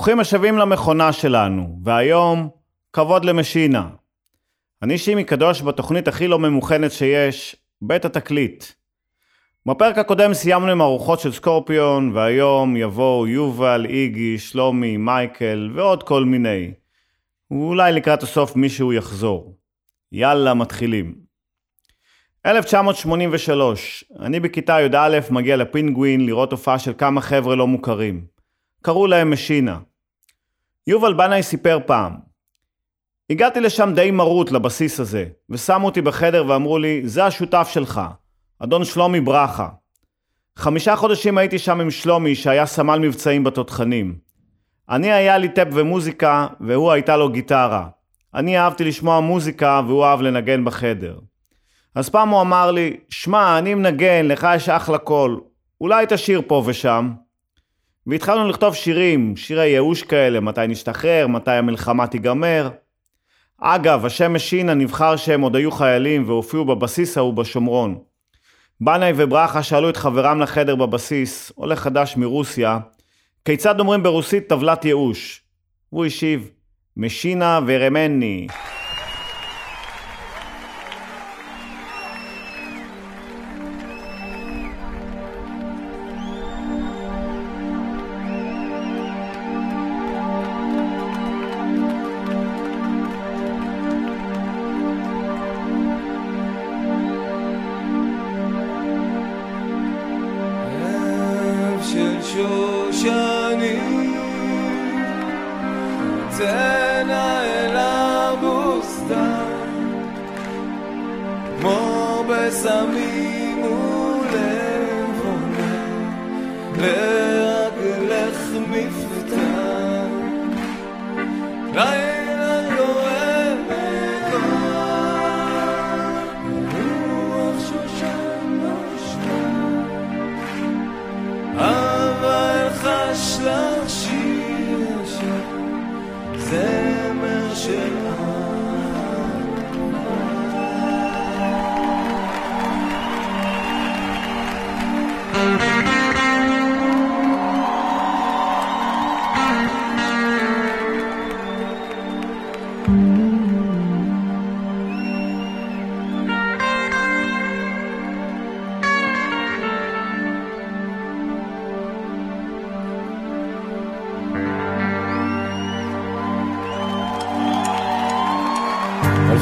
ברוכים השבים למכונה שלנו, והיום, כבוד למשינה. אני שימי קדוש בתוכנית הכי לא ממוכנת שיש, בית התקליט. בפרק הקודם סיימנו עם ארוחות של סקורפיון, והיום יבואו יובל, איגי, שלומי, מייקל ועוד כל מיני. ואולי לקראת הסוף מישהו יחזור. יאללה, מתחילים. 1983, אני בכיתה י"א מגיע לפינגווין לראות הופעה של כמה חבר'ה לא מוכרים. קראו להם משינה. יובל בנאי סיפר פעם, הגעתי לשם די מרוט לבסיס הזה, ושמו אותי בחדר ואמרו לי, זה השותף שלך, אדון שלומי ברכה. חמישה חודשים הייתי שם עם שלומי שהיה סמל מבצעים בתותחנים. אני היה לי טייפ ומוזיקה, והוא הייתה לו גיטרה. אני אהבתי לשמוע מוזיקה והוא אהב לנגן בחדר. אז פעם הוא אמר לי, שמע, אני מנגן, לך יש אחלה קול, אולי תשיר פה ושם. והתחלנו לכתוב שירים, שירי ייאוש כאלה, מתי נשתחרר, מתי המלחמה תיגמר. אגב, השם משינה נבחר שהם עוד היו חיילים והופיעו בבסיס ההוא בשומרון. בנאי וברכה שאלו את חברם לחדר בבסיס, עולה חדש מרוסיה, כיצד אומרים ברוסית טבלת ייאוש? הוא השיב, משינה ורמני.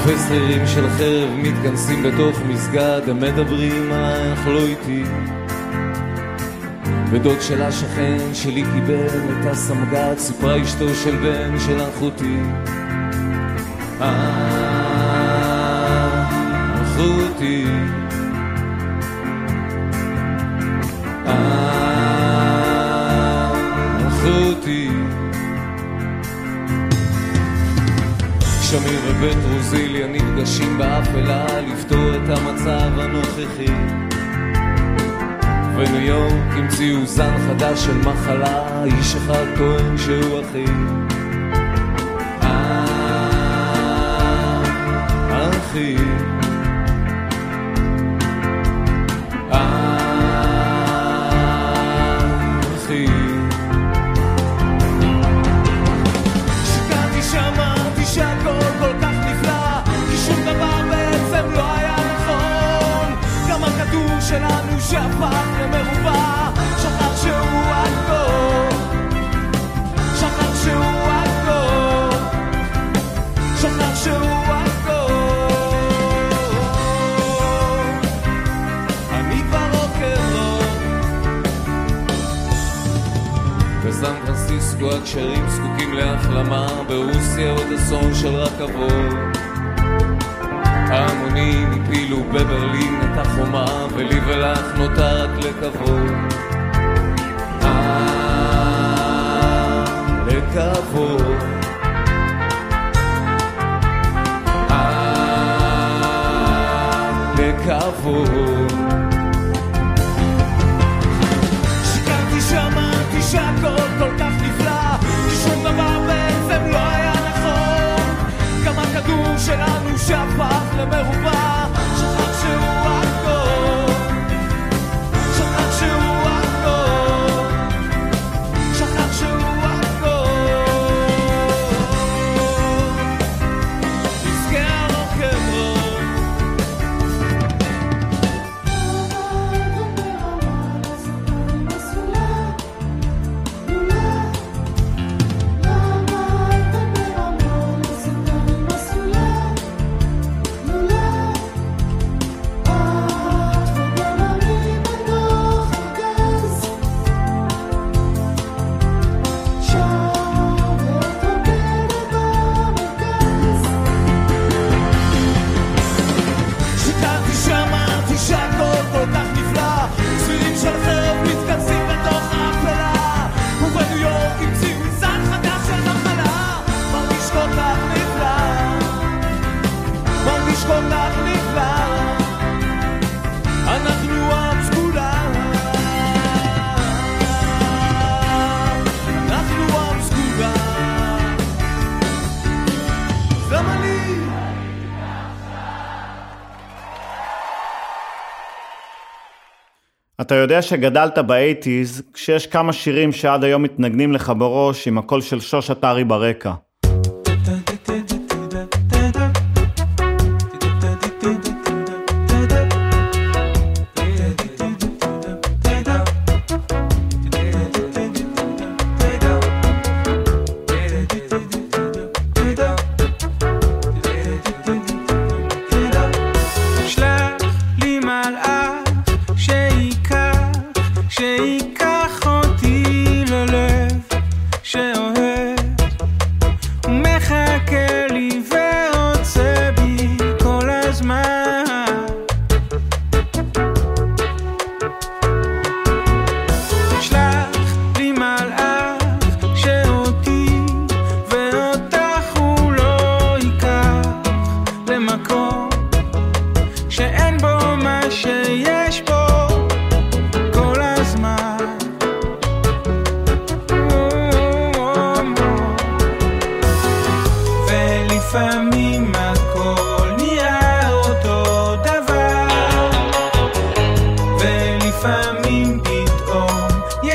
שכירים של חרב מתכנסים בתוך מסגד, הם מדברים עלייך לא איתי. ודוד של השכן שלי קיבל את הסמג"ד, סיפרה אשתו של בן של אחותי. אה, אחותי. שמיר ובית רוזיליה נפגשים באפלה לפתור את המצב הנוכחי. בניו יורק המציאו זן חדש של מחלה, איש אחד טוען שהוא אחי. אה, אחי. שהפך למרובע שכח שהוא הכל שכח שהוא הכל שכח שהוא הכל אני ברוקרוק בסן פרנסיסקו הקשרים זקוקים להחלמה, ברוסיה עוד אסון של רכבות. ההמונים הפילו בברלין את החומה, ולי ולך נותר רק לקוות. אה, לקוות. אה. שיקרתי שאמרתי שהכל כל כך נפלא כי שום דבר שלנו שהפך למרובע אתה יודע שגדלת באייטיז, כשיש כמה שירים שעד היום מתנגנים לך בראש עם הקול של שוש עטרי ברקע.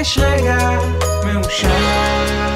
chega, meu chão.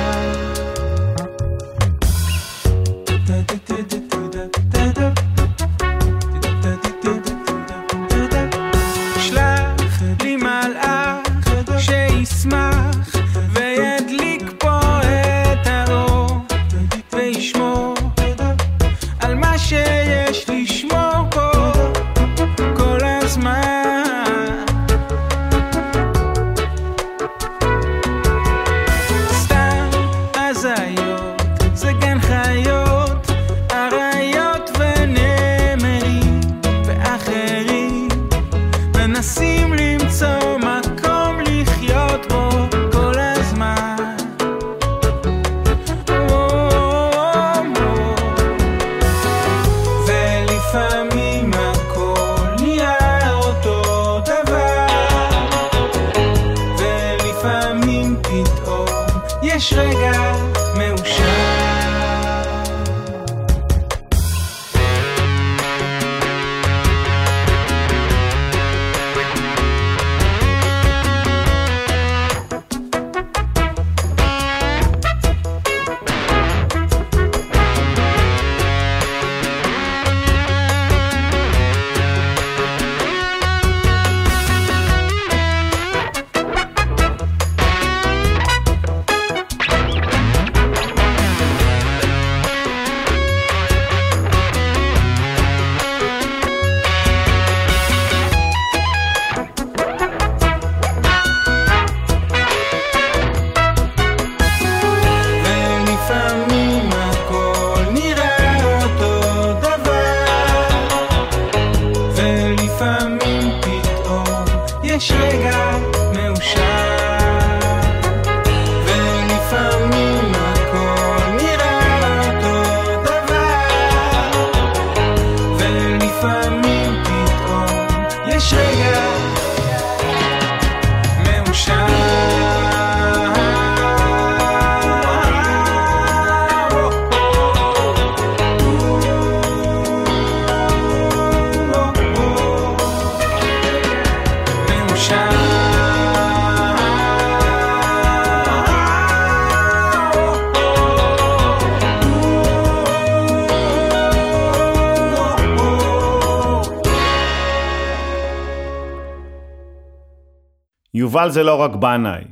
יובל זה לא רק בנאי.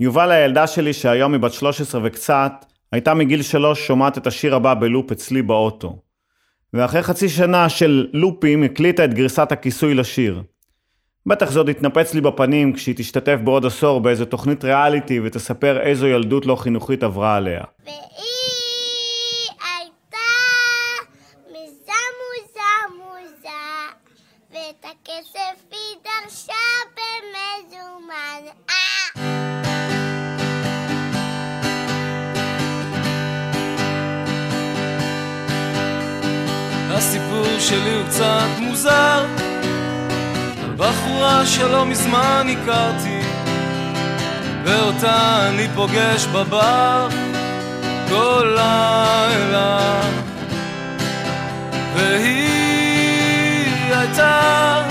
יובל הילדה שלי שהיום היא בת 13 וקצת, הייתה מגיל שלוש שומעת את השיר הבא בלופ אצלי באוטו. ואחרי חצי שנה של לופים הקליטה את גרסת הכיסוי לשיר. בטח זה עוד יתנפץ לי בפנים כשהיא תשתתף בעוד עשור באיזה תוכנית ריאליטי ותספר איזו ילדות לא חינוכית עברה עליה. והיא הייתה מזה מוזה מוזה, ואת הכסף היא דרשה שלי הוא קצת מוזר. בחורה שלא מזמן הכרתי ואותה אני פוגש בבר כל לילה. והיא הייתה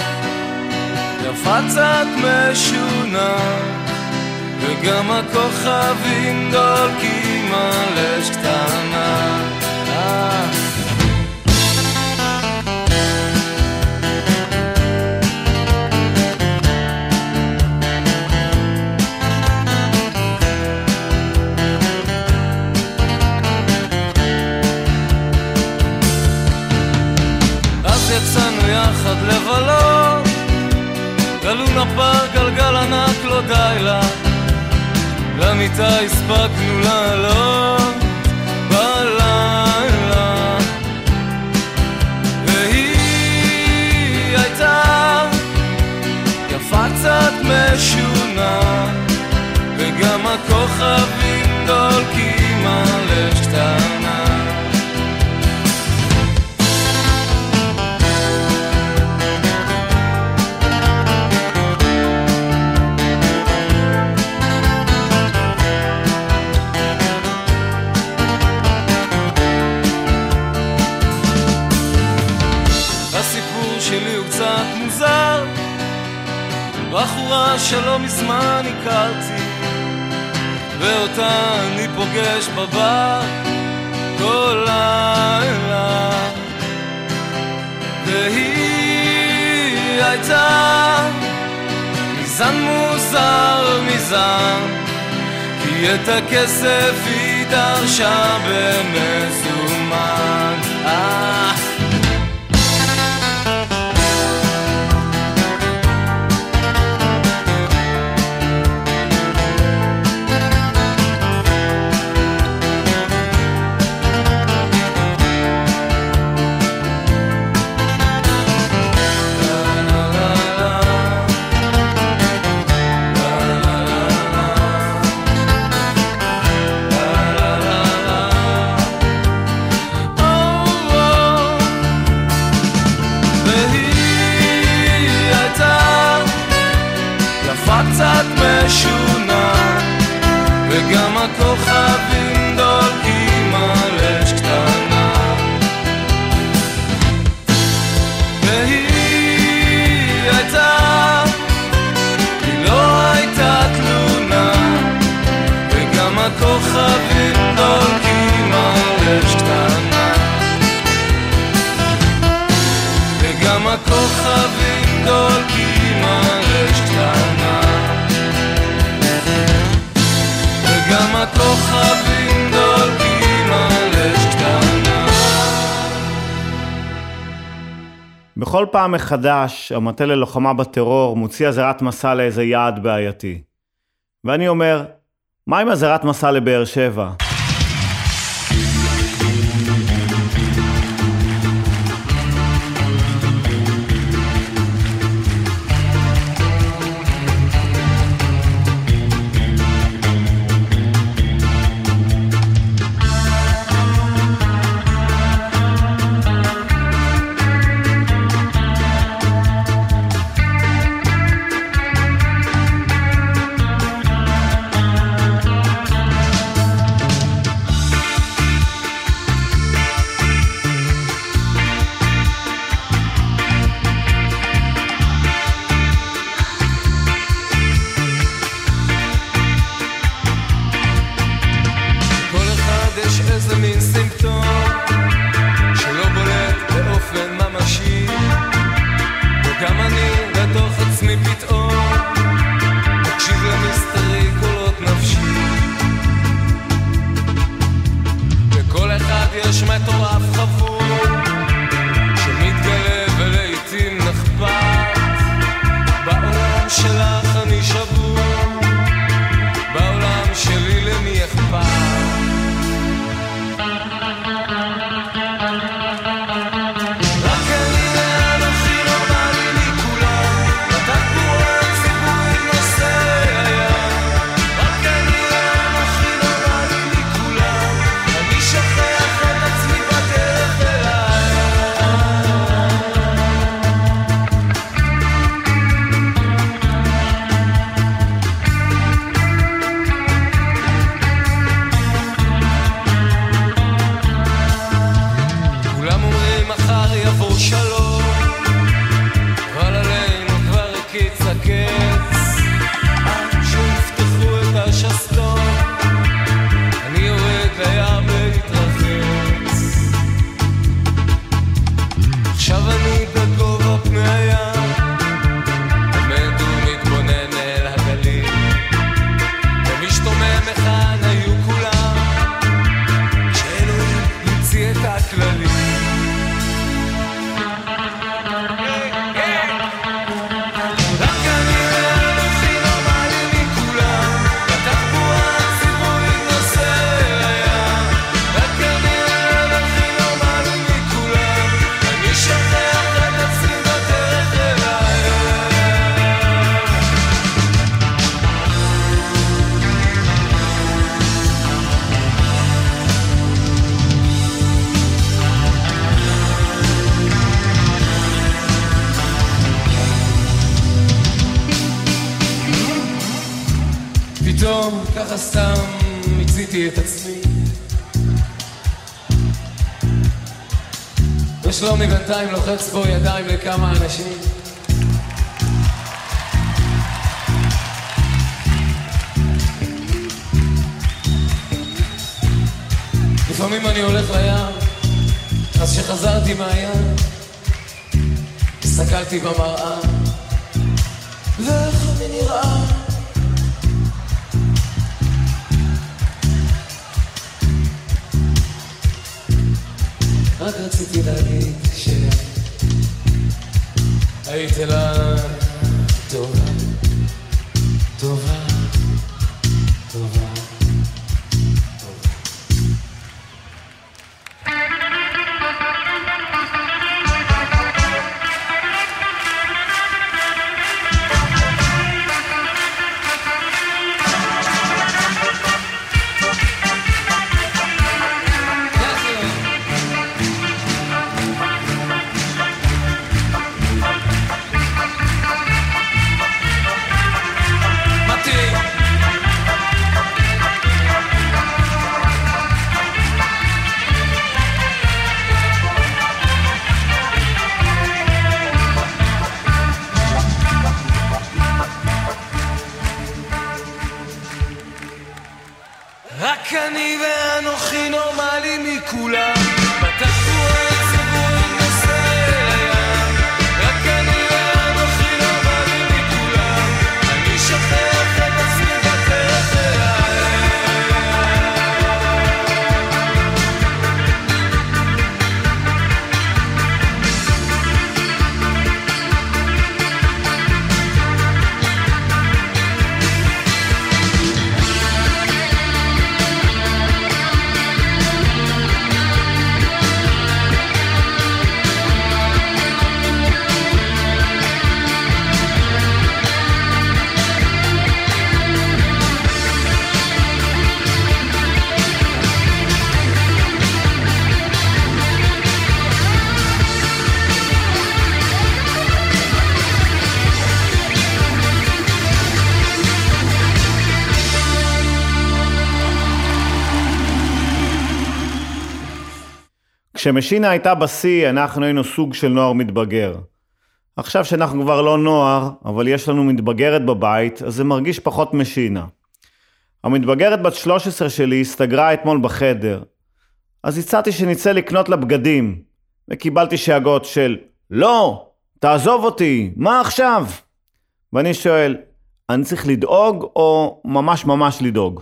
יפה קצת משונה וגם הכוכבים דולקים על אש קטנה יחד לבלות גלונה פארק גלגל ענק לא די לה. למיטה הספקנו לעלות בלילה. והיא הייתה יפה קצת משונה וגם הכוכבים דולקים על אש שלא מזמן הכרתי ואותה אני פוגש בבר כל לילה. והיא הייתה מזן מוזר מזן כי את הכסף היא דרשה במזומן. אה הכוכבים דולקים על אש קטנה. וגם הכוכבים דולקים על אש קטנה. וגם הכוכבים דולקים על אש קטנה. בכל פעם מחדש, המטה ללוחמה בטרור מוציא אזהרת מסע לאיזה יעד בעייתי. ואני אומר, מה עם אזהרת מסע לבאר שבע? יש מטורף מיציתי את עצמי. ושלומי בינתיים לוחץ בו ידיים לכמה אנשים. לפעמים אני הולך לים אז כשחזרתי מהים הסתכלתי במראה ואיך אני נראה רק רציתי להגיד שהיית לה טובה, כשמשינה הייתה בשיא, אנחנו היינו סוג של נוער מתבגר. עכשיו שאנחנו כבר לא נוער, אבל יש לנו מתבגרת בבית, אז זה מרגיש פחות משינה. המתבגרת בת 13 שלי הסתגרה אתמול בחדר. אז הצעתי שנצא לקנות לה בגדים, וקיבלתי שאגות של לא, תעזוב אותי, מה עכשיו? ואני שואל, אני צריך לדאוג או ממש ממש לדאוג?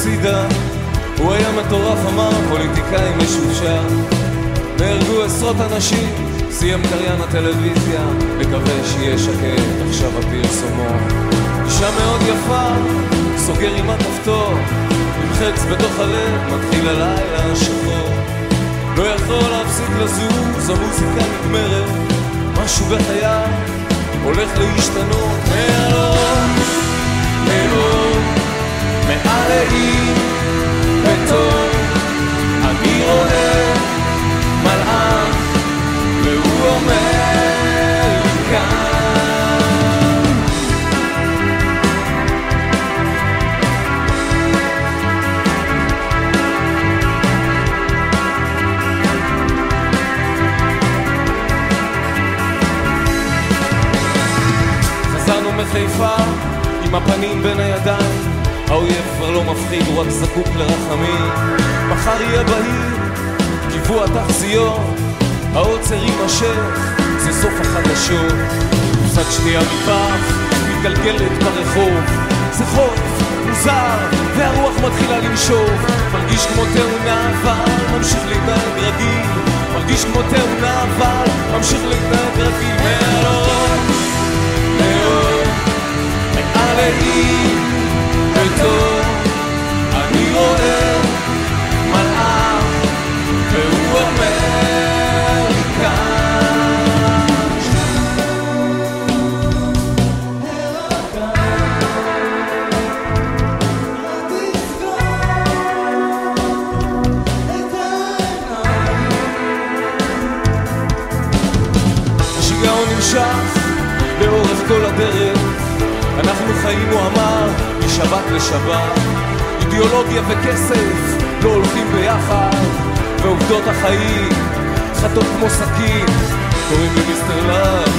הפסידה. הוא היה מטורף, אמר פוליטיקאי משורשר. נהרגו עשרות אנשים, סיים קריין הטלוויזיה, מקווה שיהיה שקט עכשיו הפרסומות. אישה מאוד יפה, סוגר עם הכפתור, עם חץ בתוך הלב, מתחיל הלילה השחור. לא יכול להפסיק לזוז, המוזיקה נגמרת, משהו בחיי הולך להשתנות מהאור, לאור, מעל בטוב, אני רואה מלאך, והוא אומר. חזרנו מחיפה עם הפנים בין הידיים האויב כבר לא מפחיד, הוא רק זקוק לרחמים. מחר יהיה בהיר, קיבוע תחזיות העוצר יימשך, זה סוף החדשות. קצת שנייה מפח, מתגלגלת ברחוב. זה חורף, מוזר, והרוח מתחילה לנשוב מרגיש כמו תאונה אבל ממשיך להתנהג רגיל. מרגיש כמו תאונה אבל ממשיך להתנהג רגיל. מהלום מאוד, מעל לעיר, נמשך לאורך כל הדרך אנחנו חיים, הוא אמר, משבת לשבת. אידיאולוגיה וכסף לא הולכים ביחד ועובדות החיים חדות כמו סכין קוראים לי Mister Love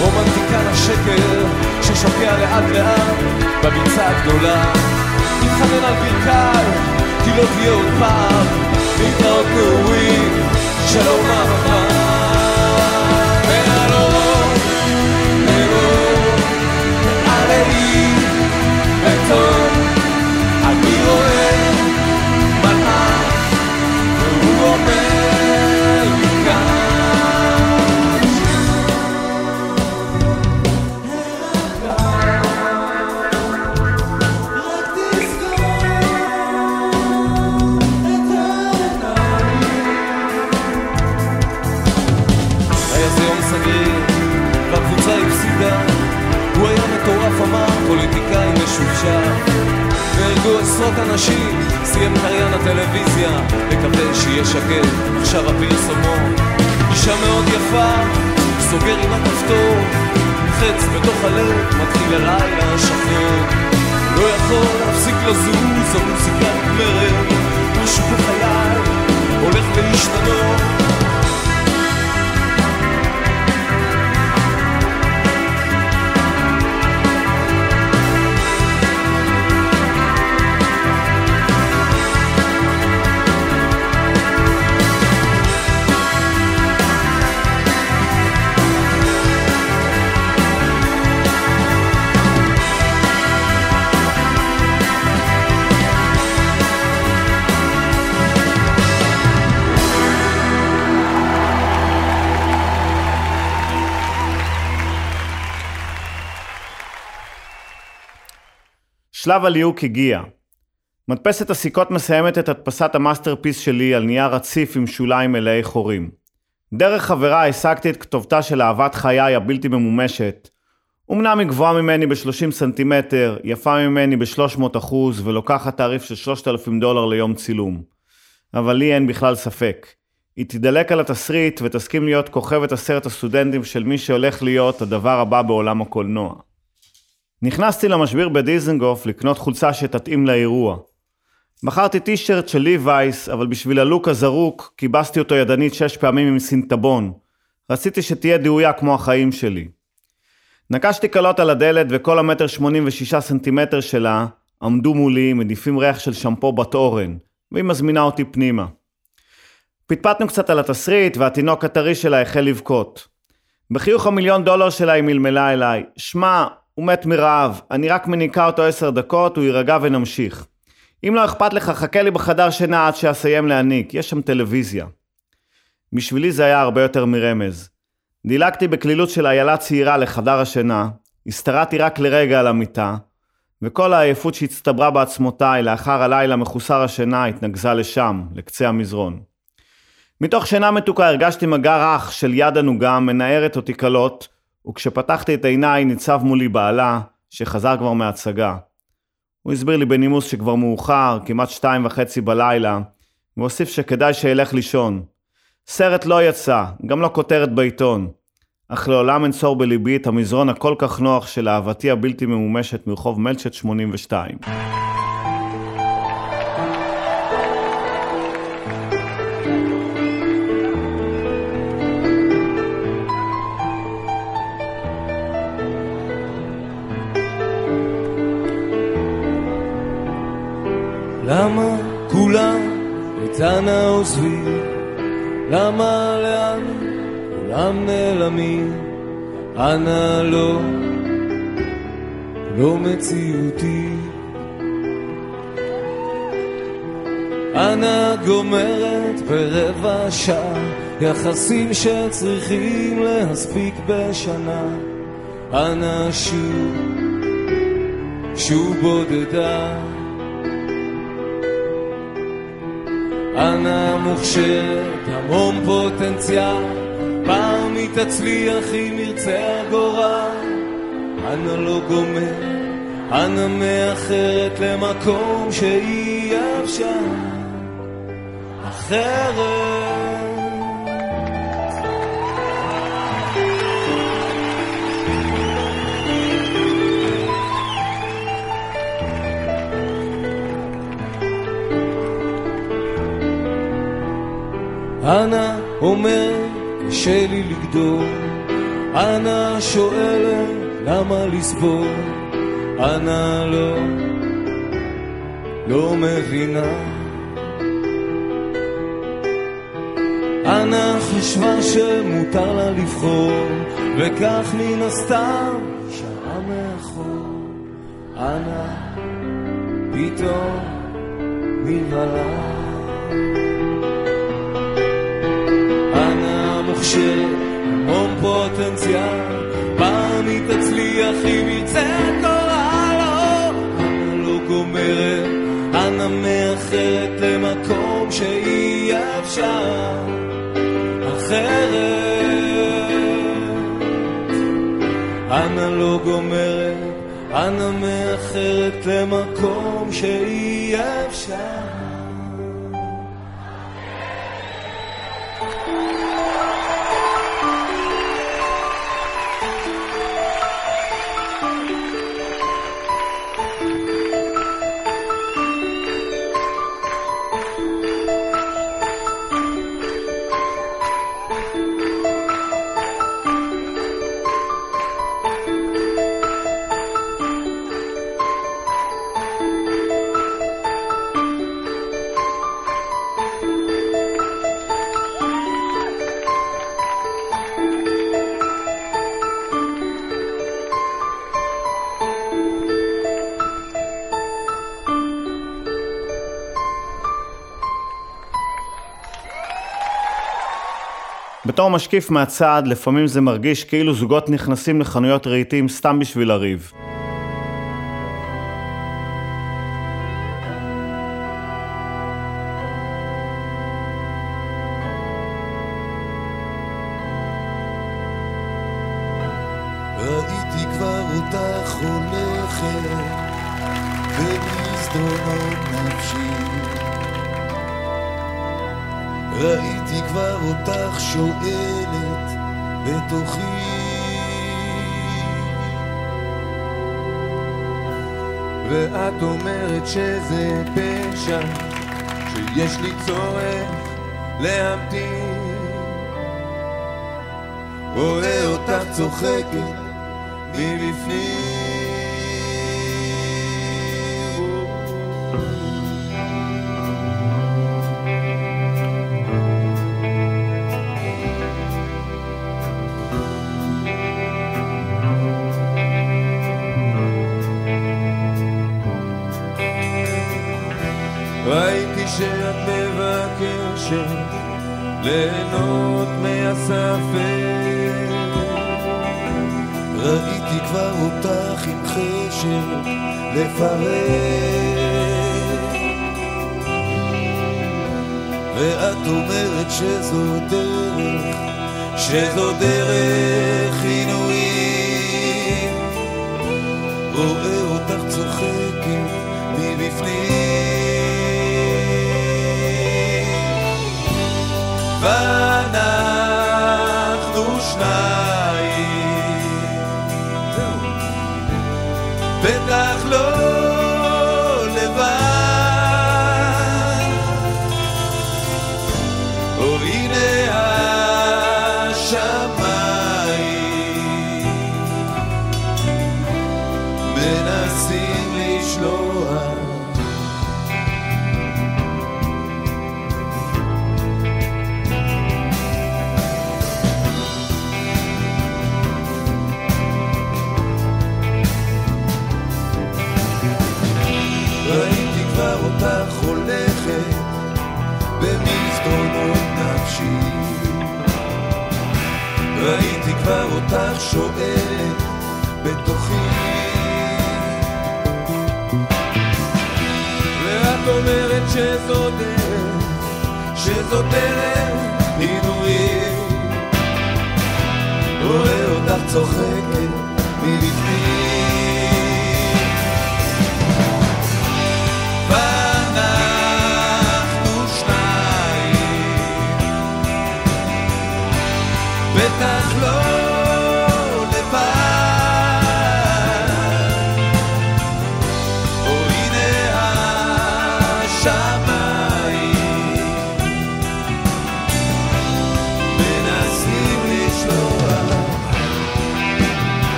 רומנטיקן השקר ששוקע לאט לאט בביצה הגדולה. מתחנן על ברכיי כי לא תהיה עוד פעם להתראות נעורים שלום אהבה שלב הליהוק הגיע. מדפסת הסיכות מסיימת את הדפסת ה masterpiece שלי על נייר רציף עם שוליים מלאי חורים. דרך חברה השגתי את כתובתה של אהבת חיי הבלתי ממומשת. אמנם היא גבוהה ממני ב-30 סנטימטר, יפה ממני ב-300 אחוז ולוקחת תעריף של 3,000 דולר ליום צילום. אבל לי אין בכלל ספק. היא תדלק על התסריט ותסכים להיות כוכבת סרט הסטודנטים של מי שהולך להיות הדבר הבא בעולם הקולנוע. נכנסתי למשביר בדיזנגוף לקנות חולצה שתתאים לאירוע. מכרתי טישרט של ליווייס, אבל בשביל הלוק הזרוק, כיבסתי אותו ידנית שש פעמים עם סינטבון. רציתי שתהיה דהויה כמו החיים שלי. נקשתי קלות על הדלת וכל המטר שמונים ושישה סנטימטר שלה עמדו מולי, מדיפים ריח של שמפו בת אורן, והיא מזמינה אותי פנימה. פטפטנו קצת על התסריט, והתינוק הטרי שלה החל לבכות. בחיוך המיליון דולר שלה היא מלמלה אליי, שמע, הוא מת מרעב, אני רק מניקה אותו עשר דקות, הוא יירגע ונמשיך. אם לא אכפת לך, חכה לי בחדר שינה עד שאסיים להניק, יש שם טלוויזיה. בשבילי זה היה הרבה יותר מרמז. דילגתי בקלילות של איילה צעירה לחדר השינה, הסתרעתי רק לרגע על המיטה, וכל העייפות שהצטברה בעצמותיי לאחר הלילה מחוסר השינה התנקזה לשם, לקצה המזרון. מתוך שינה מתוקה הרגשתי מגע רך של יד ענוגה מנערת אותי קלות, וכשפתחתי את עיניי ניצב מולי בעלה, שחזר כבר מהצגה. הוא הסביר לי בנימוס שכבר מאוחר, כמעט שתיים וחצי בלילה, והוסיף שכדאי שילך לישון. סרט לא יצא, גם לא כותרת בעיתון. אך לעולם אנצור בליבי את המזרון הכל כך נוח של אהבתי הבלתי ממומשת מרחוב מלצ'ט 82. למה לאן כולם נעלמים? אנה לא, לא מציאותי. אנה גומרת ברבע שעה יחסים שצריכים להספיק בשנה. אנה שוב, שוב בודדה. אנה מוכשרת, המון פוטנציאל, פעם היא תצליח אם ירצה הגורל. אנה לא גומר, אנה מאחרת למקום שאי אפשר אחרת. אנה אומר, קשה לי לגדול, אנה שואלת, למה לסבול? אנה לא, לא מבינה. אנה חשבה שמותר לה לבחור, וכך מן הסתם שעה מאחור. אנה פתאום נבהלה. מוכשרת, המון פוטנציאל, פעם היא תצליח אם יצא או אנה לא גומרת, אנה מאחרת למקום שאי אפשר אחרת. אנה לא גומרת, אנה מאחרת למקום שאי אפשר. בתור משקיף מהצד, לפעמים זה מרגיש כאילו זוגות נכנסים לחנויות רהיטים סתם בשביל לריב. שזה פשע, שיש לי צורך להמתין. רואה אותך צוחקת מבפנים ואת אומרת שזו דרך, שזו דרך עינויים. רואה אותך צוחקת מבפנים דרך עינויים. רואה אותך צוחקת מבפנים. בטח לא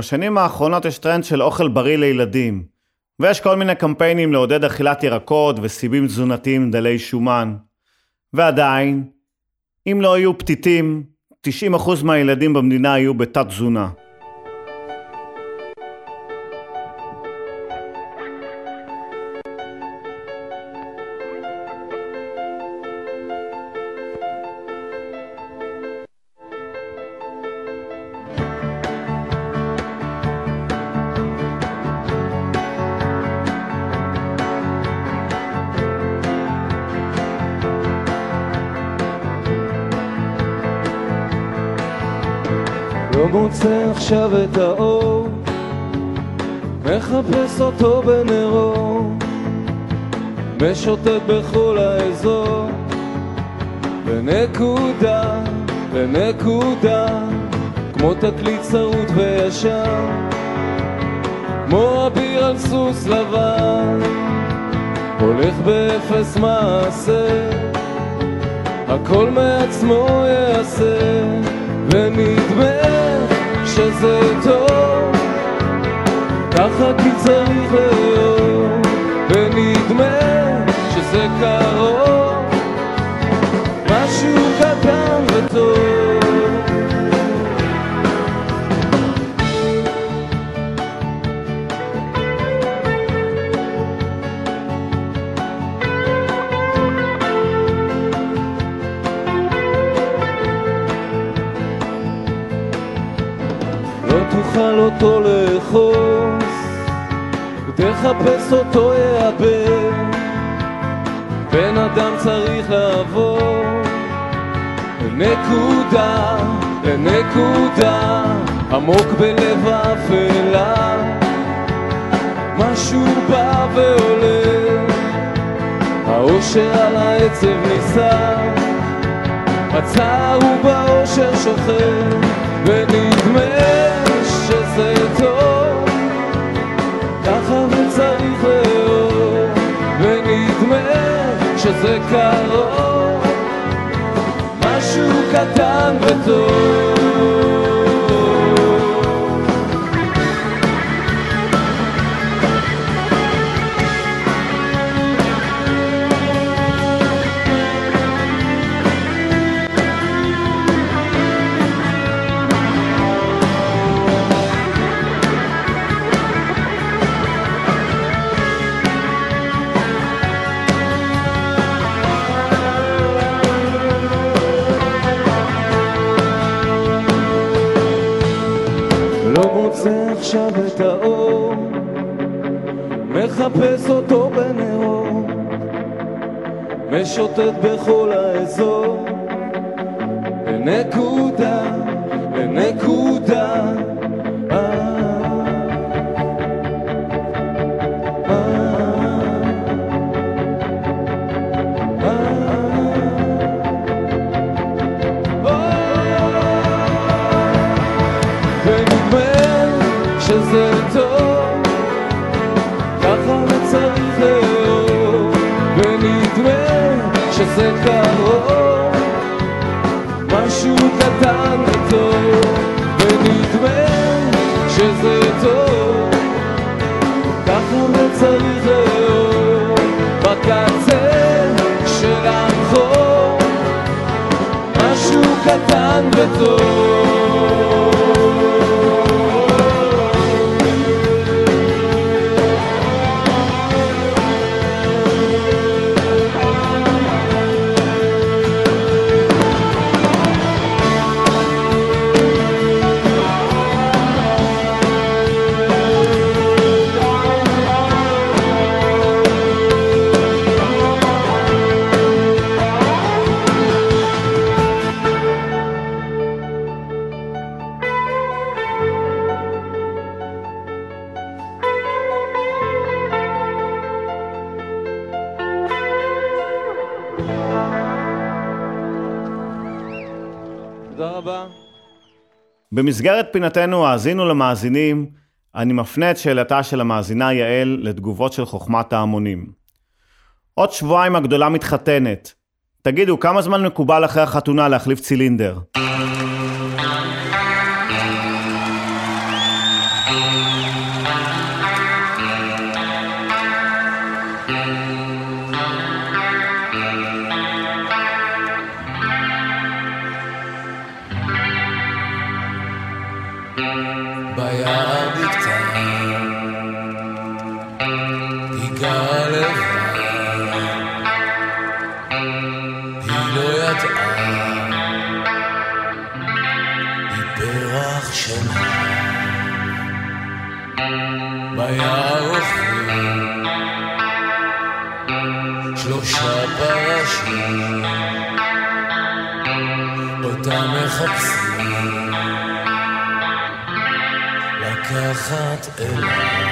בשנים האחרונות יש טרנד של אוכל בריא לילדים, ויש כל מיני קמפיינים לעודד אכילת ירקות וסיבים תזונתיים דלי שומן. ועדיין, אם לא יהיו פתיתים, 90% מהילדים במדינה יהיו בתת משוטט בכל האזור, בנקודה, בנקודה, כמו תקליט צרוד וישר, כמו אביר על סוס לבן, הולך באפס מעשה, הכל מעצמו יעשה, ונדמה שזה טוב, ככה כי צריך להיות, ונדמה שזה קרוב, משהו קטן וטוב. לא תוכל אותו לאחוז, ותחפש אותו יאבד. בן אדם צריך לעבור לנקודה, לנקודה, עמוק בלב האפלה. משהו בא ועולה, האושר על העצב נישא. הצער הוא באושר שוכן, ונדמה קרוב, משהו קטן וטוב. משוטט בכל האזור, במסגרת פינתנו האזינו למאזינים, אני מפנה את שאלתה של המאזינה יעל לתגובות של חוכמת ההמונים. עוד שבועיים הגדולה מתחתנת. תגידו, כמה זמן מקובל אחרי החתונה להחליף צילינדר? שלושה פרשים, אותם מחפשים. לקחת אליי.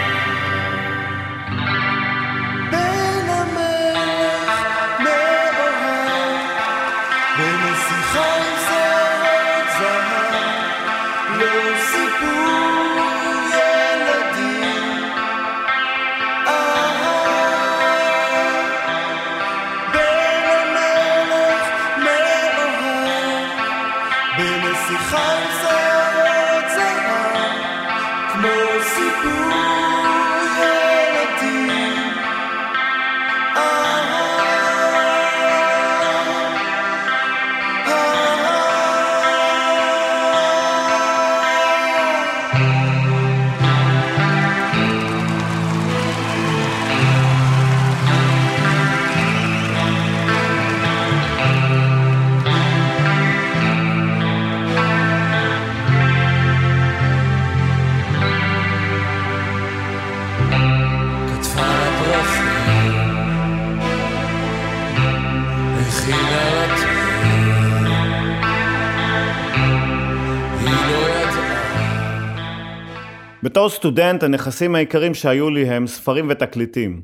בתור סטודנט, הנכסים העיקרים שהיו לי הם ספרים ותקליטים.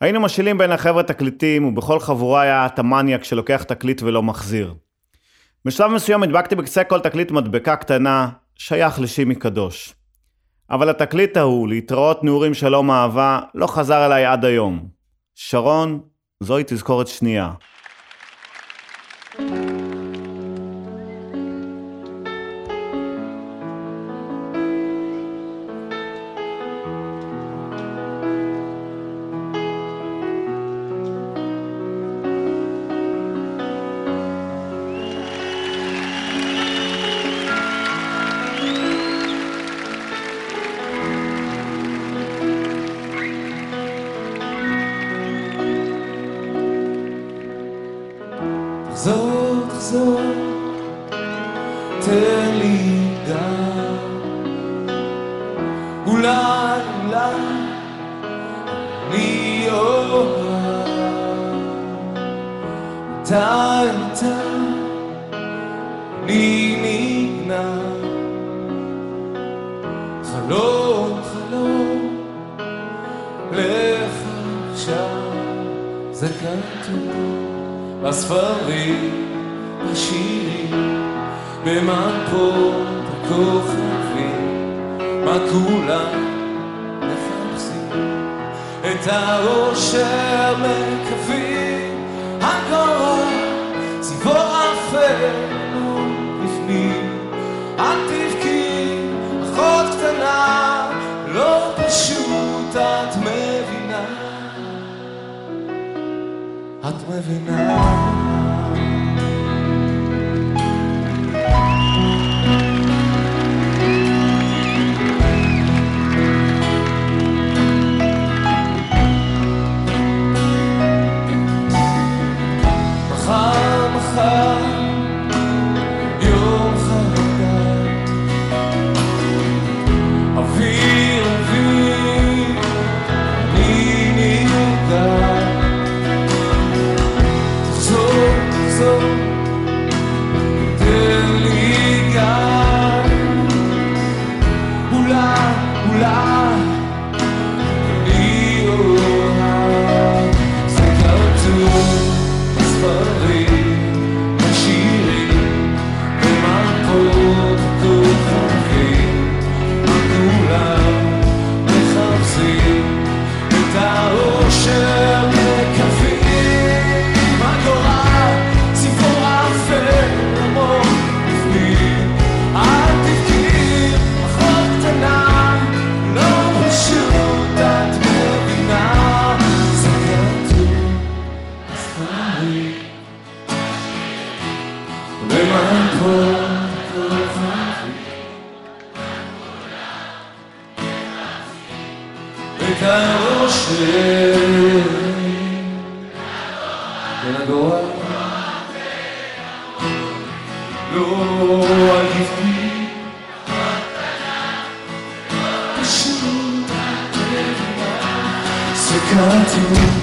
היינו משילים בין החבר'ה תקליטים, ובכל חבורה היה את המניאק שלוקח תקליט ולא מחזיר. בשלב מסוים הדבקתי בקצה כל תקליט מדבקה קטנה, שייך לשימי קדוש. אבל התקליט ההוא, להתראות נעורים שלום אהבה, לא חזר אליי עד היום. שרון, זוהי תזכורת שנייה. thank you living now. continue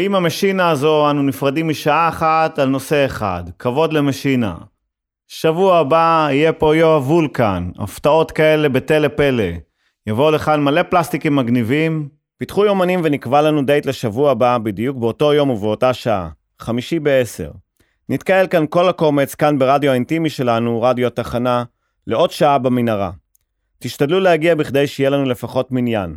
ועם המשינה הזו אנו נפרדים משעה אחת על נושא אחד, כבוד למשינה. שבוע הבא יהיה פה יואב וולקן, הפתעות כאלה בתלה פלא. יבואו לכאן מלא פלסטיקים מגניבים. פיתחו יומנים ונקבע לנו דייט לשבוע הבא, בדיוק באותו יום ובאותה שעה, חמישי בעשר. נתקהל כאן כל הקומץ, כאן ברדיו האינטימי שלנו, רדיו התחנה, לעוד שעה במנהרה. תשתדלו להגיע בכדי שיהיה לנו לפחות מניין.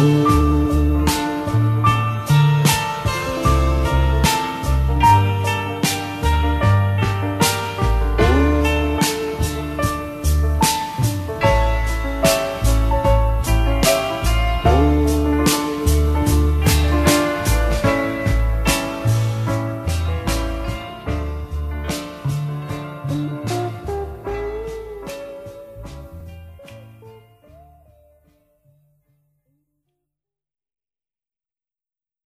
Oh.